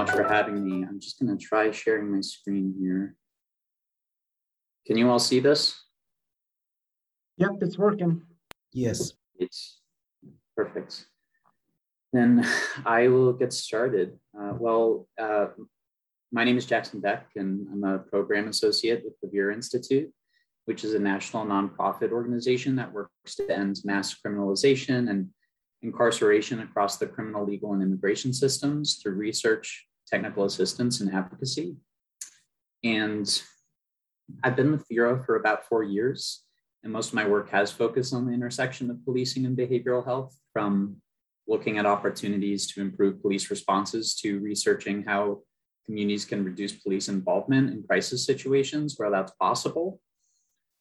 much for having me. I'm just going to try sharing my screen here. Can you all see this? Yep, it's working. Yes. It's perfect. Then I will get started. Uh, well, uh, my name is Jackson Beck, and I'm a program associate with the Vera Institute, which is a national nonprofit organization that works to end mass criminalization and incarceration across the criminal, legal, and immigration systems through research, technical assistance, and advocacy. And I've been with Vera for about four years, and most of my work has focused on the intersection of policing and behavioral health, from looking at opportunities to improve police responses to researching how communities can reduce police involvement in crisis situations where that's possible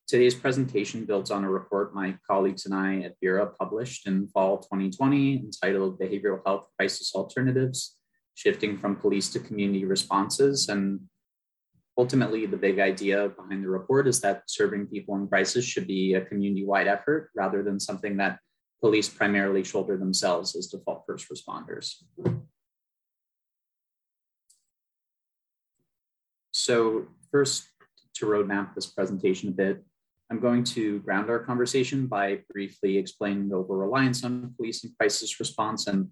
Today's presentation builds on a report my colleagues and I at Vera published in fall 2020 entitled Behavioral Health Crisis Alternatives, Shifting from Police to Community Responses. And ultimately, the big idea behind the report is that serving people in crisis should be a community-wide effort rather than something that police primarily shoulder themselves as default first responders. So first, to roadmap this presentation a bit, I'm going to ground our conversation by briefly explaining the over reliance on police and crisis response and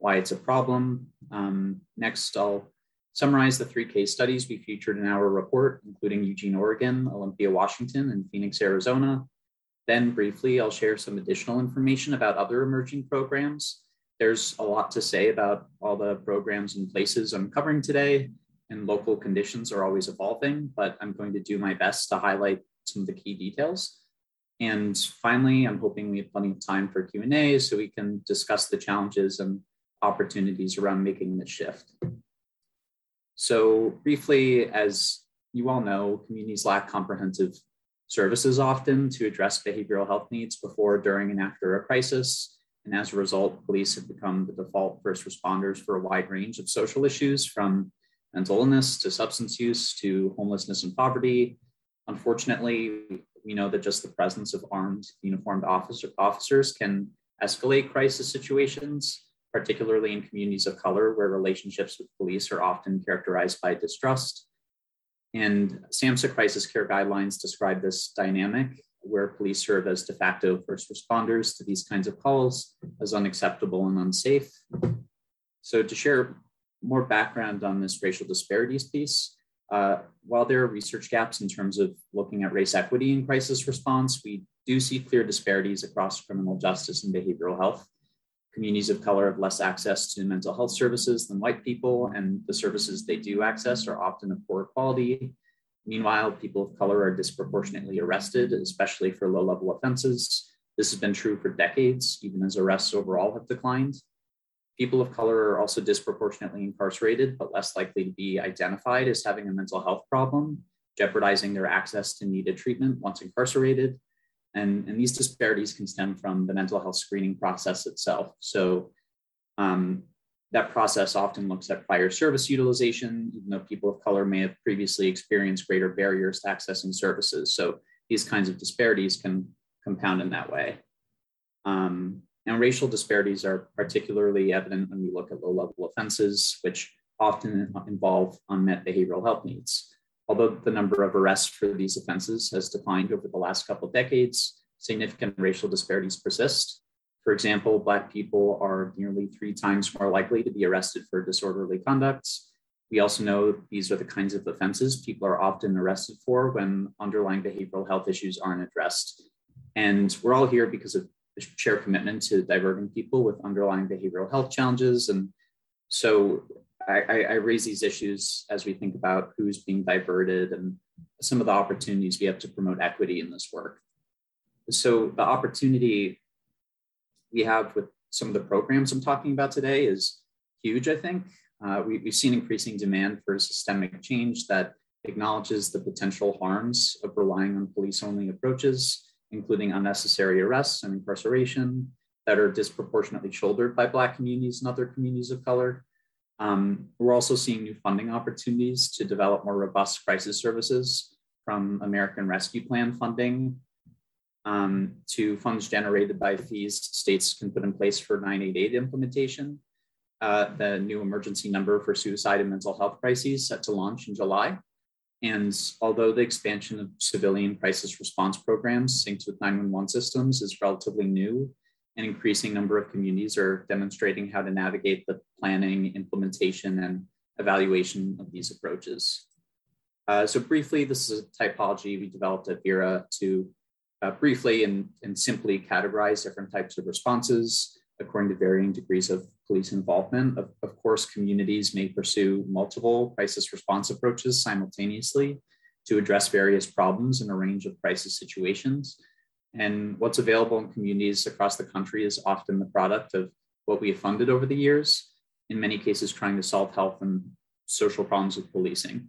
why it's a problem. Um, next, I'll summarize the three case studies we featured in our report, including Eugene, Oregon, Olympia, Washington, and Phoenix, Arizona. Then briefly, I'll share some additional information about other emerging programs. There's a lot to say about all the programs and places I'm covering today, and local conditions are always evolving, but I'm going to do my best to highlight some of the key details. And finally, I'm hoping we have plenty of time for Q&A so we can discuss the challenges and opportunities around making the shift. So briefly, as you all know, communities lack comprehensive services often to address behavioral health needs before, during, and after a crisis. And as a result, police have become the default first responders for a wide range of social issues from mental illness to substance use to homelessness and poverty Unfortunately, we know that just the presence of armed uniformed officer, officers can escalate crisis situations, particularly in communities of color where relationships with police are often characterized by distrust. And SAMHSA crisis care guidelines describe this dynamic where police serve as de facto first responders to these kinds of calls as unacceptable and unsafe. So to share more background on this racial disparities piece, uh, while there are research gaps in terms of looking at race equity in crisis response, we do see clear disparities across criminal justice and behavioral health. Communities of color have less access to mental health services than white people, and the services they do access are often of poor quality. Meanwhile, people of color are disproportionately arrested, especially for low level offenses. This has been true for decades, even as arrests overall have declined. People of color are also disproportionately incarcerated, but less likely to be identified as having a mental health problem, jeopardizing their access to needed treatment once incarcerated. And, and these disparities can stem from the mental health screening process itself. So um, that process often looks at prior service utilization, even though people of color may have previously experienced greater barriers to accessing services. So these kinds of disparities can compound in that way. Um, and racial disparities are particularly evident when we look at low level offenses, which often involve unmet behavioral health needs. Although the number of arrests for these offenses has declined over the last couple of decades, significant racial disparities persist. For example, Black people are nearly three times more likely to be arrested for disorderly conduct. We also know these are the kinds of offenses people are often arrested for when underlying behavioral health issues aren't addressed. And we're all here because of share commitment to diverting people with underlying behavioral health challenges. And so I, I, raise these issues as we think about who's being diverted and some of the opportunities we have to promote equity in this work. So the opportunity we have with some of the programs I'm talking about today is huge, I think. Uh, we, we've seen increasing demand for systemic change that acknowledges the potential harms of relying on police only approaches including unnecessary arrests and incarceration that are disproportionately shouldered by Black communities and other communities of color. Um, we're also seeing new funding opportunities to develop more robust crisis services from American Rescue Plan funding um, to funds generated by fees states can put in place for 988 implementation. uh, the new emergency number for suicide and mental health crises set to launch in July. And although the expansion of civilian crisis response programs synced with 911 systems is relatively new, an increasing number of communities are demonstrating how to navigate the planning, implementation, and evaluation of these approaches. Uh, so briefly, this is a typology we developed at Vera to uh, briefly and, and simply categorize different types of responses according to varying degrees of police involvement. Of, of course, communities may pursue multiple crisis response approaches simultaneously to address various problems in a range of crisis situations. And what's available in communities across the country is often the product of what we have funded over the years, in many cases, trying to solve health and social problems with policing.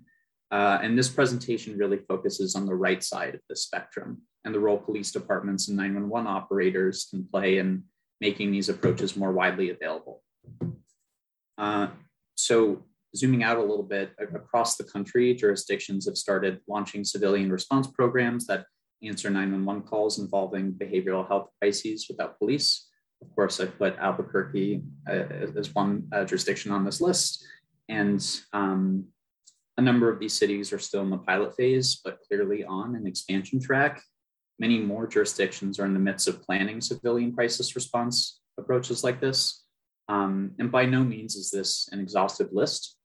Uh, and this presentation really focuses on the right side of the spectrum and the role police departments and 911 operators can play in making these approaches more widely available. Uh, so zooming out a little bit across the country, jurisdictions have started launching civilian response programs that answer 911 calls involving behavioral health crises without police. Of course, I put Albuquerque uh, as one uh, jurisdiction on this list. And um, a number of these cities are still in the pilot phase, but clearly on an expansion track. Many more jurisdictions are in the midst of planning civilian crisis response approaches like this. Um, and by no means is this an exhaustive list.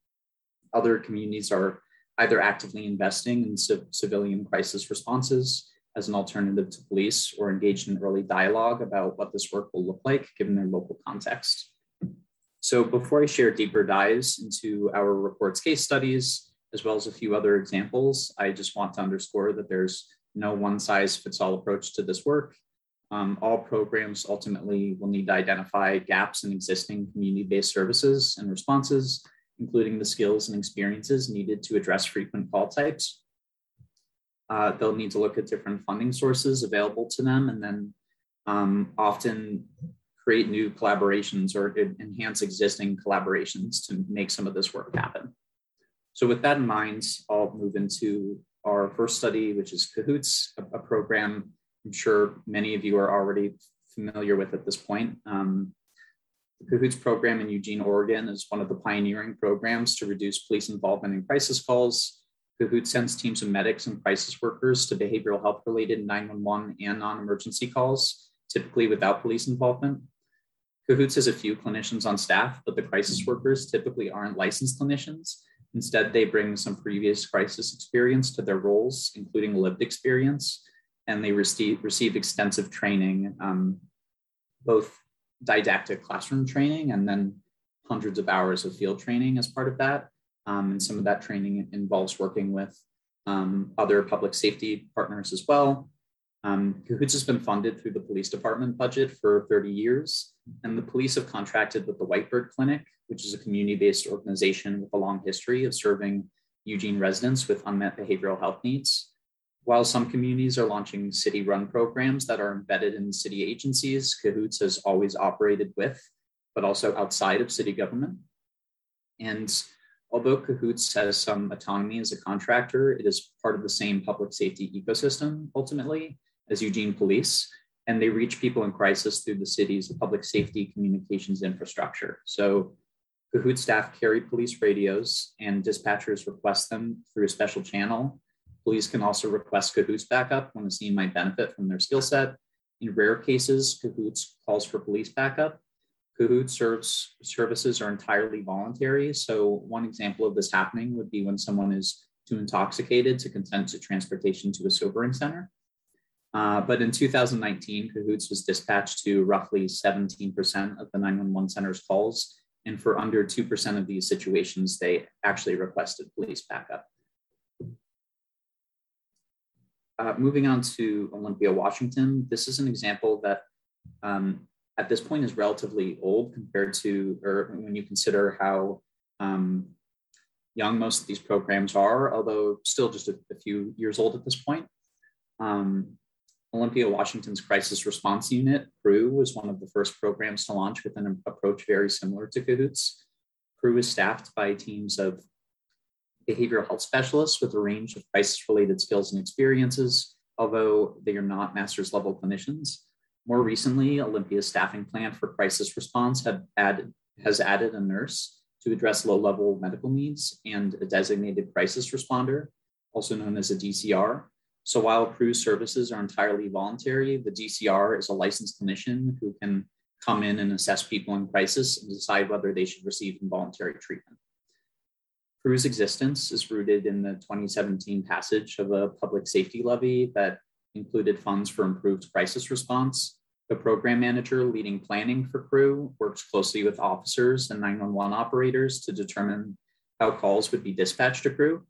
Other communities are either actively investing in civilian crisis responses as an alternative to police or engaged in early dialogue about what this work will look like given their local context. So before I share deeper dives into our report's case studies, as well as a few other examples, I just want to underscore that there's no one size fits all approach to this work. Um, all programs ultimately will need to identify gaps in existing community-based services and responses, including the skills and experiences needed to address frequent call types uh, they'll need to look at different funding sources available to them and then um, often create new collaborations or enhance existing collaborations to make some of this work happen. So with that in mind, I'll move into our first study, which is Cahoots, a, program I'm sure many of you are already familiar with at this point. Um, the Cahoots program in Eugene, Oregon is one of the pioneering programs to reduce police involvement in crisis calls Cahoot sends teams of medics and crisis workers to behavioral health related 911 and non emergency calls, typically without police involvement. Cahoots has a few clinicians on staff, but the crisis workers typically aren't licensed clinicians. Instead, they bring some previous crisis experience to their roles, including lived experience, and they receive, receive extensive training, um, both didactic classroom training and then hundreds of hours of field training as part of that. Um, and some of that training involves working with um, other public safety partners as well. Um, Cahoots has been funded through the police department budget for 30 years, and the police have contracted with the White Bird Clinic, which is a community-based organization with a long history of serving Eugene residents with unmet behavioral health needs. While some communities are launching city-run programs that are embedded in city agencies, Cahoots has always operated with, but also outside of city government. And Although Cahoots has some autonomy as a contractor, it is part of the same public safety ecosystem ultimately as Eugene Police, and they reach people in crisis through the city's public safety communications infrastructure. So Cahoot staff carry police radios and dispatchers request them through a special channel. Police can also request Cahoot's backup when a scene might benefit from their skill set. In rare cases, Cahoot's calls for police backup, Cahoot serves services are entirely voluntary. So one example of this happening would be when someone is too intoxicated to consent to transportation to a sobering center. Uh, but in 2019, Cahoots was dispatched to roughly 17% of the 911 center's calls. And for under 2% of these situations, they actually requested police backup. Uh, moving on to Olympia, Washington, this is an example that um, at this point is relatively old compared to, or when you consider how um, young most of these programs are, although still just a, a few years old at this point. Um, Olympia Washington's Crisis Response Unit, CRU, was one of the first programs to launch with an approach very similar to Cahoots. CRU is staffed by teams of behavioral health specialists with a range of crisis related skills and experiences, although they are not master's level clinicians. More recently, Olympia's staffing plan for crisis response added has added a nurse to address low level medical needs and a designated crisis responder, also known as a DCR. So while CRU services are entirely voluntary, the DCR is a licensed clinician who can come in and assess people in crisis and decide whether they should receive involuntary treatment. CRU's existence is rooted in the 2017 passage of a public safety levy that included funds for improved crisis response. The program manager leading planning for CRU works closely with officers and 911 operators to determine how calls would be dispatched to CRU.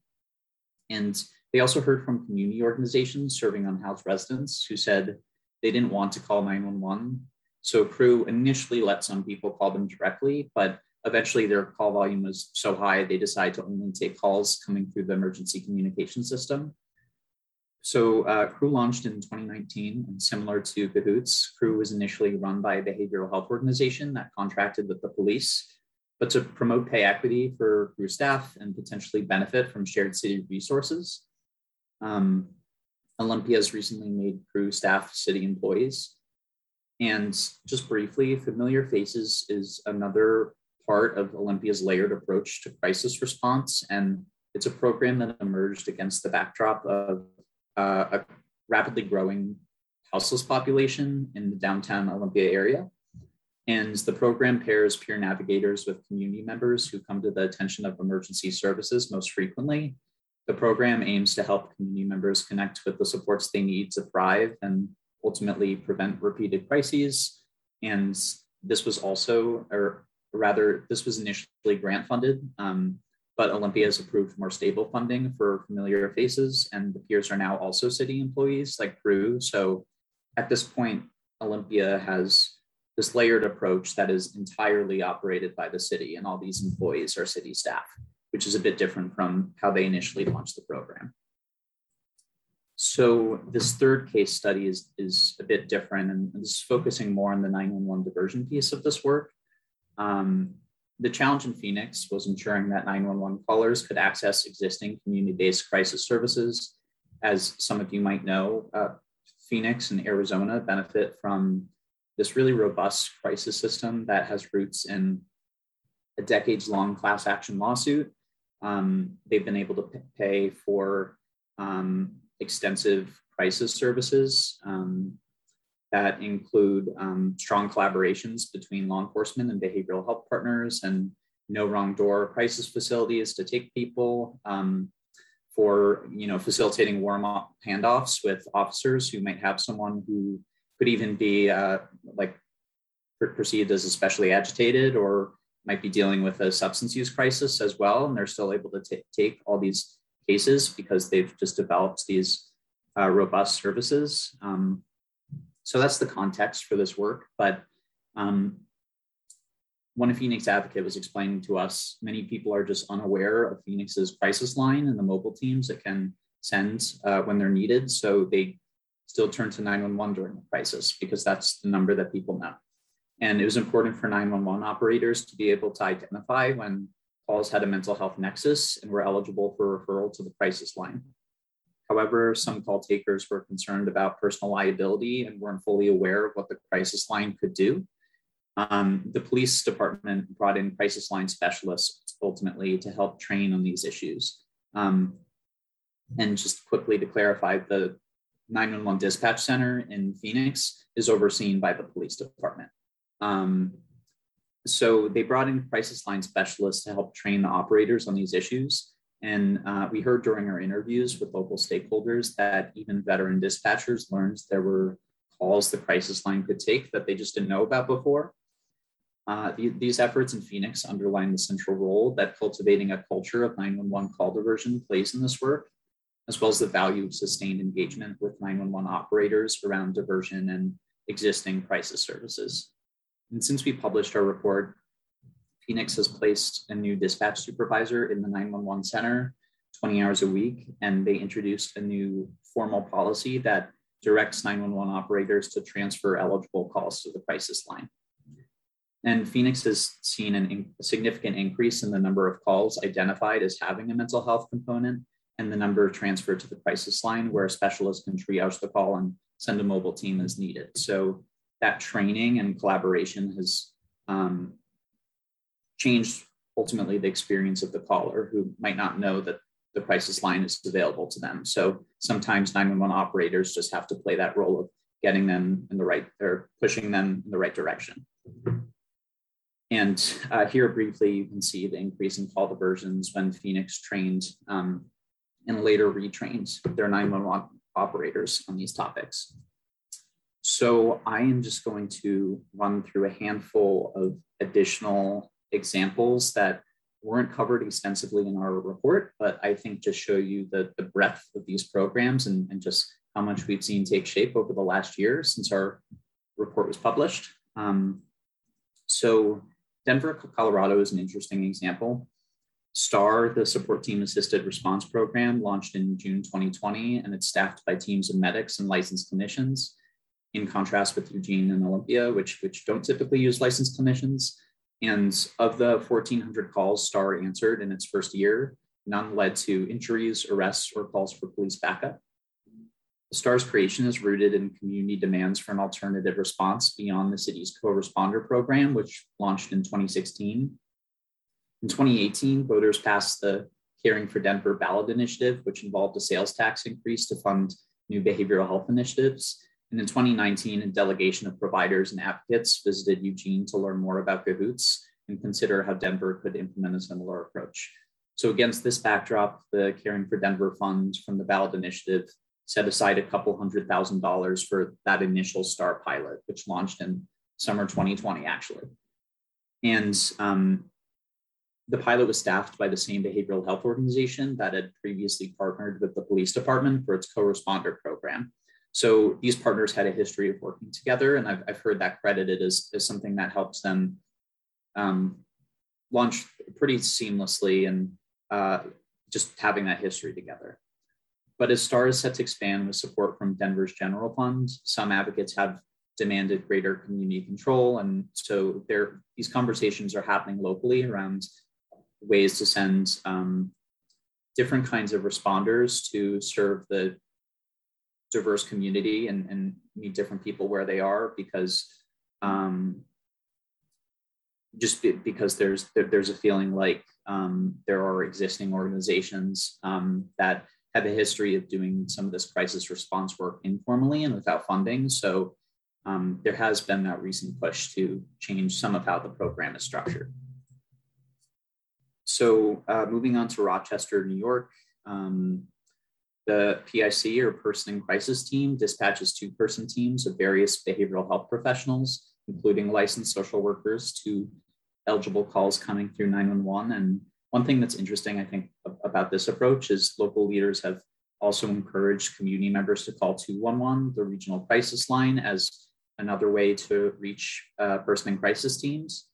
And they also heard from community organizations serving unhoused residents who said they didn't want to call 911. So CRU initially let some people call them directly, but eventually their call volume was so high they decided to only take calls coming through the emergency communication system. So uh, CRU launched in 2019, and similar to Cahoots, CRU was initially run by a behavioral health organization that contracted with the police. But to promote pay equity for CRU staff and potentially benefit from shared city resources, um, Olympia has recently made CRU staff city employees. And just briefly, Familiar Faces is another part of Olympia's layered approach to crisis response. And it's a program that emerged against the backdrop of uh, a rapidly growing houseless population in the downtown Olympia area. And the program pairs peer navigators with community members who come to the attention of emergency services most frequently. The program aims to help community members connect with the supports they need to thrive and ultimately prevent repeated crises. And this was also, or rather, this was initially grant funded, um, but Olympia has approved more stable funding for familiar faces, and the peers are now also city employees like CRU. So at this point, Olympia has this layered approach that is entirely operated by the city, and all these employees are city staff, which is a bit different from how they initially launched the program. So this third case study is, is a bit different and this is focusing more on the 911 diversion piece of this work. Um, the challenge in Phoenix was ensuring that 911 callers could access existing community-based crisis services. As some of you might know, uh, Phoenix and Arizona benefit from this really robust crisis system that has roots in a decades-long class action lawsuit. Um, they've been able to pay for um, extensive crisis services. Um, that include um, strong collaborations between law enforcement and behavioral health partners and no wrong door crisis facilities to take people um, for you know facilitating warm up handoffs with officers who might have someone who could even be uh, like perceived as especially agitated or might be dealing with a substance use crisis as well. And they're still able to t- take all these cases because they've just developed these uh, robust services. Um, so that's the context for this work. But um, one Phoenix advocate was explaining to us, many people are just unaware of Phoenix's crisis line and the mobile teams it can send uh, when they're needed. So they still turn to 911 during a crisis because that's the number that people know. And it was important for 911 operators to be able to identify when calls had a mental health nexus and were eligible for referral to the crisis line. However, some call takers were concerned about personal liability and weren't fully aware of what the crisis line could do. Um, the police department brought in crisis line specialists ultimately to help train on these issues. Um, and just quickly to clarify, the 911 dispatch center in Phoenix is overseen by the police department. Um, so they brought in crisis line specialists to help train the operators on these issues. And uh, we heard during our interviews with local stakeholders that even veteran dispatchers learned there were calls the crisis line could take that they just didn't know about before. Uh, the, these efforts in Phoenix underline the central role that cultivating a culture of 911 call diversion plays in this work, as well as the value of sustained engagement with 911 operators around diversion and existing crisis services. And since we published our report, Phoenix has placed a new dispatch supervisor in the 911 center 20 hours a week, and they introduced a new formal policy that directs 911 operators to transfer eligible calls to the crisis line. And Phoenix has seen an, a significant increase in the number of calls identified as having a mental health component and the number transferred to the crisis line where a specialist can triage the call and send a mobile team as needed. So that training and collaboration has um, change ultimately the experience of the caller who might not know that the crisis line is available to them. So sometimes 911 operators just have to play that role of getting them in the right or pushing them in the right direction. And uh, here briefly, you can see the increase in call diversions when Phoenix trained um, and later retrained their 911 operators on these topics. So I am just going to run through a handful of additional examples that weren't covered extensively in our report, but I think just show you the, the breadth of these programs and, and just how much we've seen take shape over the last year since our report was published. Um, so Denver, Colorado is an interesting example. STAR, the Support Team Assisted Response Program, launched in June 2020, and it's staffed by teams of medics and licensed clinicians, in contrast with Eugene and Olympia, which, which don't typically use licensed clinicians. And of the 1,400 calls STAR answered in its first year, none led to injuries, arrests, or calls for police backup. STAR's creation is rooted in community demands for an alternative response beyond the city's co-responder program, which launched in 2016. In 2018, voters passed the Caring for Denver ballot initiative, which involved a sales tax increase to fund new behavioral health initiatives. And in 2019, a delegation of providers and advocates visited Eugene to learn more about CAHOOTS and consider how Denver could implement a similar approach. So against this backdrop, the Caring for Denver Fund from the ballot initiative set aside a couple hundred thousand dollars for that initial STAR pilot, which launched in summer 2020, actually. And um, the pilot was staffed by the same behavioral health organization that had previously partnered with the police department for its co-responder program. So these partners had a history of working together, and I've, I've heard that credited as, as something that helps them um, launch pretty seamlessly and uh, just having that history together. But as STAR is set to expand with support from Denver's general fund, some advocates have demanded greater community control. And so there, these conversations are happening locally around ways to send um, different kinds of responders to serve the diverse community and, and meet different people where they are because um, just be, because there's there, there's a feeling like um, there are existing organizations um, that have a history of doing some of this crisis response work informally and without funding. So um, there has been that recent push to change some of how the program is structured. So uh, moving on to Rochester, New York, um, the PIC or Person in Crisis team dispatches two person teams of various behavioral health professionals, including licensed social workers, to eligible calls coming through 911. And one thing that's interesting, I think, about this approach is local leaders have also encouraged community members to call 211, the regional crisis line, as another way to reach uh, person in crisis teams.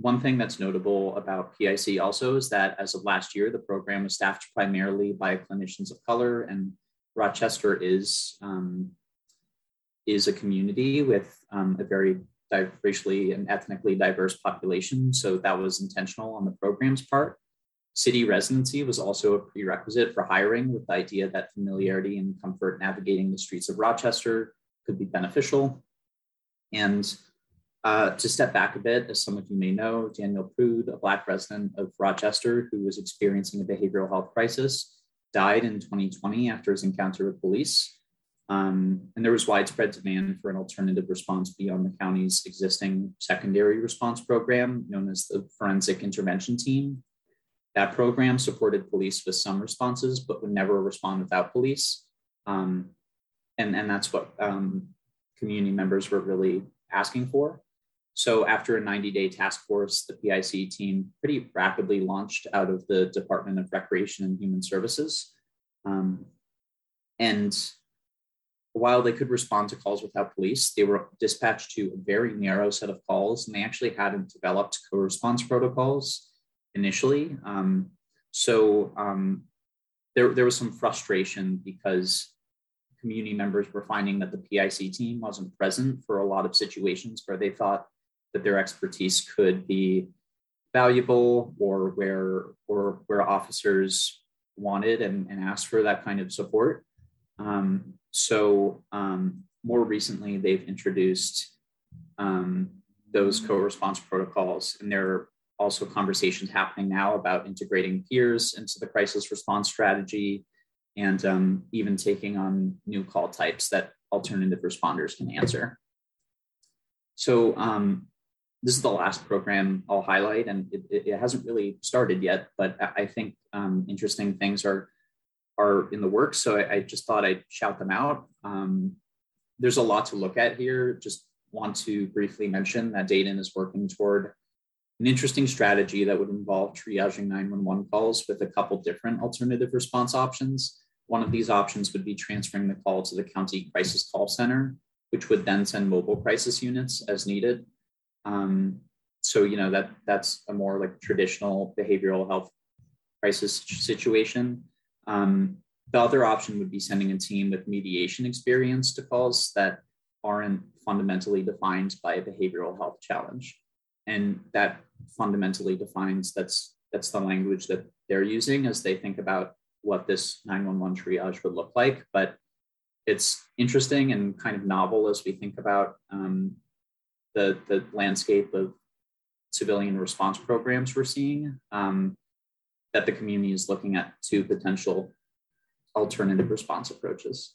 One thing that's notable about PIC also is that as of last year, the program was staffed primarily by clinicians of color, and Rochester is um, is a community with um, a very racially and ethnically diverse population. So that was intentional on the program's part. City residency was also a prerequisite for hiring, with the idea that familiarity and comfort navigating the streets of Rochester could be beneficial. And uh, to step back a bit, as some of you may know, Daniel Prude, a Black resident of Rochester who was experiencing a behavioral health crisis, died in 2020 after his encounter with police. Um, and there was widespread demand for an alternative response beyond the county's existing secondary response program, known as the Forensic Intervention Team. That program supported police with some responses, but would never respond without police. Um, and, and that's what um, community members were really asking for. So after a 90 day task force, the PIC team pretty rapidly launched out of the Department of Recreation and Human Services. Um, and while they could respond to calls without police, they were dispatched to a very narrow set of calls, and they actually hadn't developed co-response protocols initially. Um, so um, there, there was some frustration because community members were finding that the PIC team wasn't present for a lot of situations where they thought that their expertise could be valuable or where or where officers wanted and, and asked for that kind of support. Um, so um, more recently, they've introduced um, those co-response protocols, and there are also conversations happening now about integrating peers into the crisis response strategy and um, even taking on new call types that alternative responders can answer. So um, this is the last program I'll highlight, and it, it hasn't really started yet, but I think um, interesting things are are in the works. So I, I just thought I'd shout them out. Um, there's a lot to look at here. Just want to briefly mention that Dayton is working toward an interesting strategy that would involve triaging 911 calls with a couple different alternative response options. One of these options would be transferring the call to the county crisis call center, which would then send mobile crisis units as needed. Um, so you know that that's a more like traditional behavioral health crisis situation. Um, the other option would be sending a team with mediation experience to calls that aren't fundamentally defined by a behavioral health challenge. And that fundamentally defines that's that's the language that they're using as they think about what this 911 triage would look like. But it's interesting and kind of novel as we think about um, the, the landscape of civilian response programs we're seeing um, that the community is looking at two potential alternative response approaches.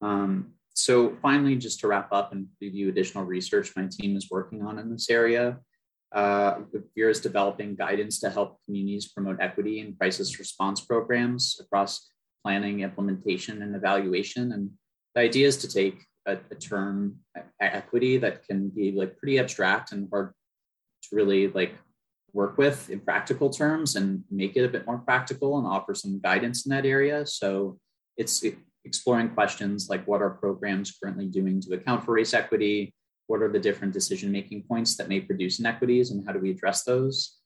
Um, so finally, just to wrap up and review additional research my team is working on in this area, uh, Vera is developing guidance to help communities promote equity in crisis response programs across planning, implementation, and evaluation. And the idea is to take a, a term equity that can be like pretty abstract and hard to really like work with in practical terms and make it a bit more practical and offer some guidance in that area. So it's exploring questions like what are programs currently doing to account for race equity? What are the different decision making points that may produce inequities and how do we address those?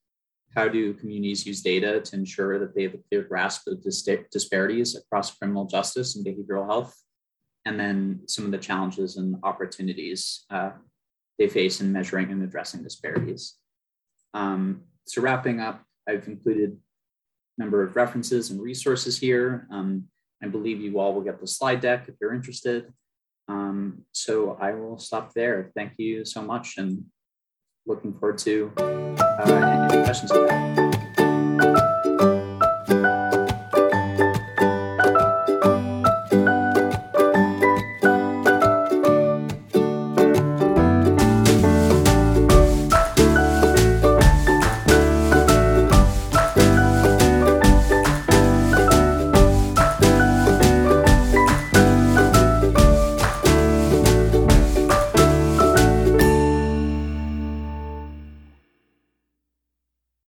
How do communities use data to ensure that they have a clear grasp of dis- disparities across criminal justice and behavioral health? And then some of the challenges and opportunities uh, they face in measuring and addressing disparities. Um, so wrapping up, I've included a number of references and resources here. Um, I believe you all will get the slide deck if you're interested. Um, so I will stop there. Thank you so much and looking forward to uh, any questions.